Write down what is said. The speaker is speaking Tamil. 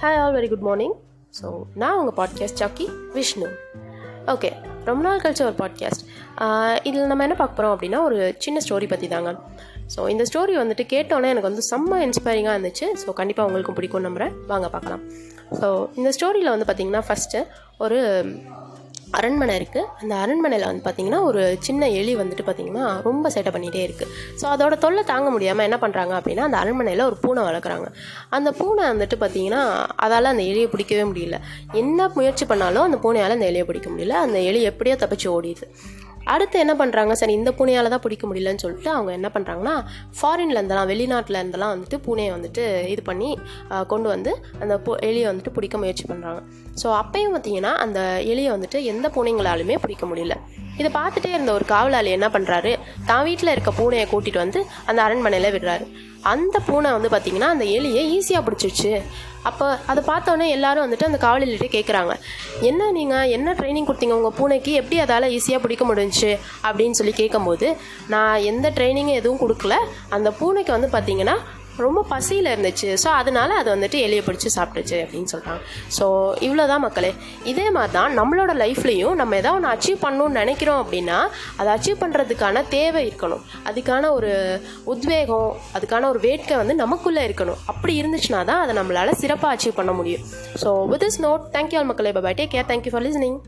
All very good morning so நான் உங்கள் பாட்காஸ்ட் சாக்கி விஷ்ணு ஓகே ரொம்ப நாள் கழிச்ச ஒரு பாட்காஸ்ட் இதில் நம்ம என்ன பார்க்க போகிறோம் அப்படின்னா ஒரு சின்ன ஸ்டோரி பற்றி தாங்க. ஸோ இந்த ஸ்டோரி வந்துட்டு கேட்டோன்னே எனக்கு வந்து செம்ம இன்ஸ்பைரிங்காக இருந்துச்சு. ஸோ கண்டிப்பாக உங்களுக்கும் பிடிக்கும் நம்புகிறேன் வாங்க பார்க்கலாம். ஸோ இந்த ஸ்டோரியில் வந்து பார்த்திங்கன்னா ஃபஸ்ட்டு ஒரு அரண்மனை இருக்குது அந்த அரண்மனையில் வந்து பார்த்திங்கன்னா ஒரு சின்ன எலி வந்துட்டு பார்த்திங்கன்னா ரொம்ப சேட்டை பண்ணிகிட்டே இருக்குது ஸோ அதோட தொல்லை தாங்க முடியாமல் என்ன பண்ணுறாங்க அப்படின்னா அந்த அரண்மனையில் ஒரு பூனை வளர்க்குறாங்க. அந்த பூனை வந்துட்டு பார்த்திங்கன்னா அதால் அந்த எலியை பிடிக்கவே முடியல. என்ன முயற்சி பண்ணாலும் அந்த பூனையால் அந்த எலியை பிடிக்க முடியல. அந்த எலி எப்படியோ தப்பிச்சு ஓடிடுது. அடுத்து என்ன பண்ணுறாங்க சரி இந்த பூனையால் தான் பிடிக்க முடியலன்னு சொல்லிட்டு அவங்க என்ன பண்ணுறாங்கன்னா ஃபாரின்ல இருந்தெல்லாம் வெளிநாட்டில் இருந்தெல்லாம் வந்துட்டு பூனையை வந்துட்டு இது பண்ணி கொண்டு வந்து அந்த பூ எலியை வந்துட்டு பிடிக்க முயற்சி பண்ணுறாங்க ஸோ அப்பையும் பார்த்தீங்கன்னா அந்த எலியை வந்துட்டு எந்த பூனைங்களாலுமே பிடிக்க முடியல. இதை பார்த்துட்டே இருந்த ஒரு காவலாளி என்ன பண்ணுறாரு தான் வீட்டில் இருக்க பூனையை கூட்டிகிட்டு வந்து அந்த அரண்மனையில் விடுறாரு. அந்த பூனை வந்து பார்த்திங்கன்னா அந்த எலியை ஈஸியாக பிடிச்சிருச்சு. அப்போ அதை பார்த்தோன்னே எல்லாரும் வந்துட்டு அந்த காவலாளிகிட்ட கேட்குறாங்க என்ன நீங்கள் என்ன ட்ரைனிங் கொடுத்தீங்க? உங்கள் பூனைக்கு எப்படி அதால் ஈஸியாக பிடிக்க முடிஞ்சுச்சு? அப்படின்னு சொல்லி கேட்கும்போது நான் எந்த ட்ரைனிங்கும் எதுவும் கொடுக்கல. அந்த பூனைக்கு வந்து பார்த்தீங்கன்னா ரொம்ப பசியில் இருந்துச்சு. ஸோ அதனால் அது வந்துட்டு எலியை பிடிச்சி சாப்பிட்டுச்சு அப்படின்னு சொல்கிறாங்க ஸோ இவ்வளோ தான் மக்களே. இதே மாதிரி தான் நம்மளோட லைஃப்லேயும் நம்ம எதாவது ஒன்று அச்சீவ் பண்ணணும்னு நினைக்கிறோம் அப்படின்னா அதை அச்சீவ் பண்ணுறதுக்கான தேவை இருக்கணும். அதுக்கான ஒரு உத்வேகம் அதுக்கான ஒரு வேட்கை வந்து நமக்குள்ளே இருக்கணும். அப்படி இருந்துச்சுன்னா தான் அதை நம்மளால் சிறப்பாக அச்சீவ் பண்ண முடியும். So with is note thank you all மக்களே. Bye bye take care thank you for listening